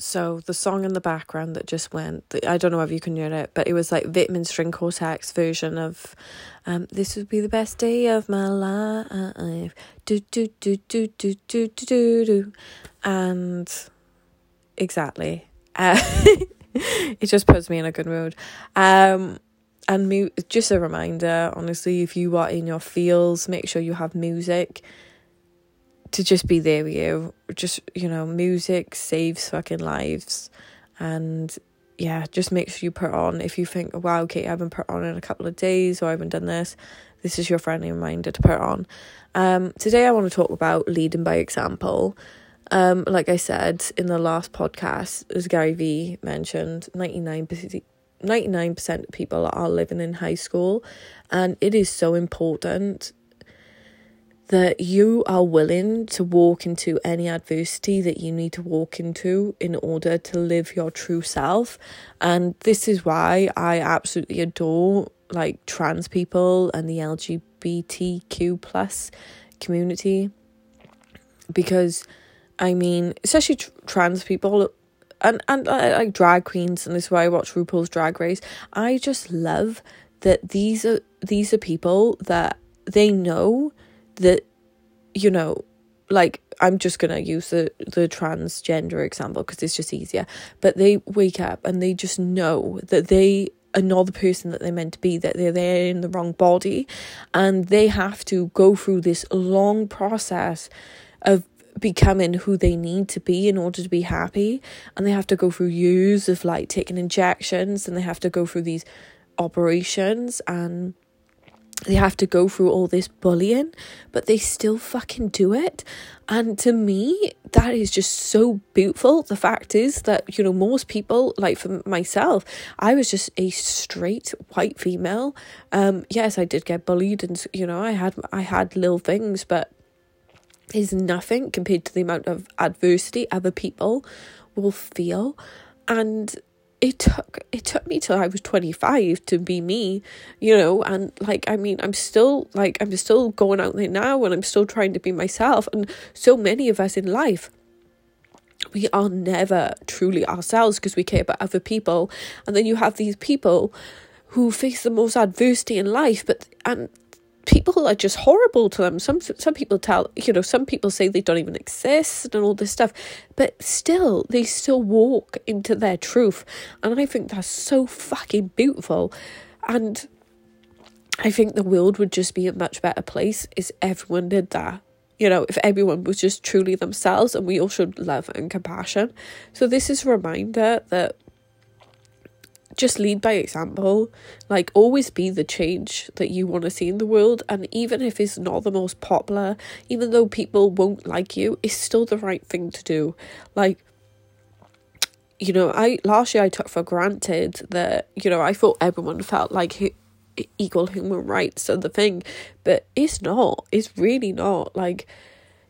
So the song in the background that just went, I don't know if you can hear it, but it was like Vitamin String Quartet's version of um, This Would Be the Best Day of My Life. Do, do, do, do, do, do, do, do, do. And exactly. Uh, it just puts me in a good mood. Um, and mu- just a reminder, honestly, if you are in your feels, make sure you have music to just be there with you. Just, you know, music saves fucking lives. And yeah, just make sure you put on. If you think, wow, okay, I haven't put on in a couple of days or I haven't done this, this is your friendly reminder to put on. Um, today I want to talk about leading by example. Um, like I said in the last podcast, as Gary Vee mentioned, 99%, 99% of people are living in high school, and it is so important that you are willing to walk into any adversity that you need to walk into in order to live your true self. And this is why I absolutely adore like trans people and the LGBTQ plus community because I mean, especially tr- trans people and and uh, like drag queens, and this is why I watch RuPaul's Drag Race. I just love that these are these are people that they know that you know like I'm just gonna use the the transgender example because it's just easier. But they wake up and they just know that they are not the person that they're meant to be, that they're there in the wrong body, and they have to go through this long process of becoming who they need to be in order to be happy, and they have to go through years of like taking injections, and they have to go through these operations and they have to go through all this bullying, but they still fucking do it. And to me, that is just so beautiful. The fact is that, you know, most people, like for myself, I was just a straight white female. Um, yes, I did get bullied and, you know, I had I had little things, but is nothing compared to the amount of adversity other people will feel. And it took it took me till I was 25 to be me, you know, and like I mean I'm still like I'm still going out there now and I'm still trying to be myself and so many of us in life we are never truly ourselves because we care about other people and then you have these people who face the most adversity in life but and people are just horrible to them. Some some people tell you know some people say they don't even exist and all this stuff, but still they still walk into their truth, and I think that's so fucking beautiful, and I think the world would just be a much better place if everyone did that. You know, if everyone was just truly themselves and we all showed love and compassion. So, this is a reminder that just lead by example. Like, always be the change that you want to see in the world. And even if it's not the most popular, even though people won't like you, it's still the right thing to do. Like, you know, I last year I took for granted that, you know, I thought everyone felt like equal human rights are the thing, but it's not. It's really not. Like,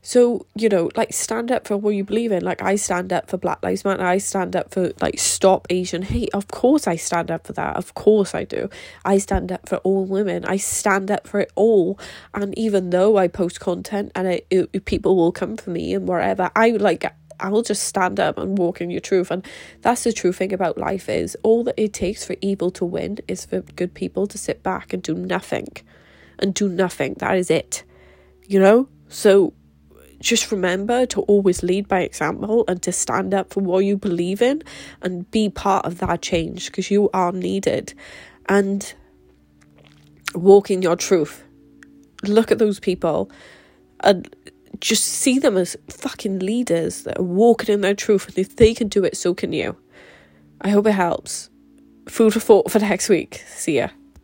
so, you know, like stand up for what you believe in. Like I stand up for Black Lives Matter. I stand up for like stop Asian hate. Of course I stand up for that. Of course I do. I stand up for all women. I stand up for it all. And even though I post content and it, it people will come for me and whatever, I like I'll just stand up and walk in your truth. And that's the true thing about life is all that it takes for evil to win is for good people to sit back and do nothing. And do nothing. That is it. You know? So just remember to always lead by example and to stand up for what you believe in and be part of that change because you are needed and walk in your truth. Look at those people and just see them as fucking leaders that are walking in their truth. And if they can do it, so can you. I hope it helps. Food for thought for next week. See ya.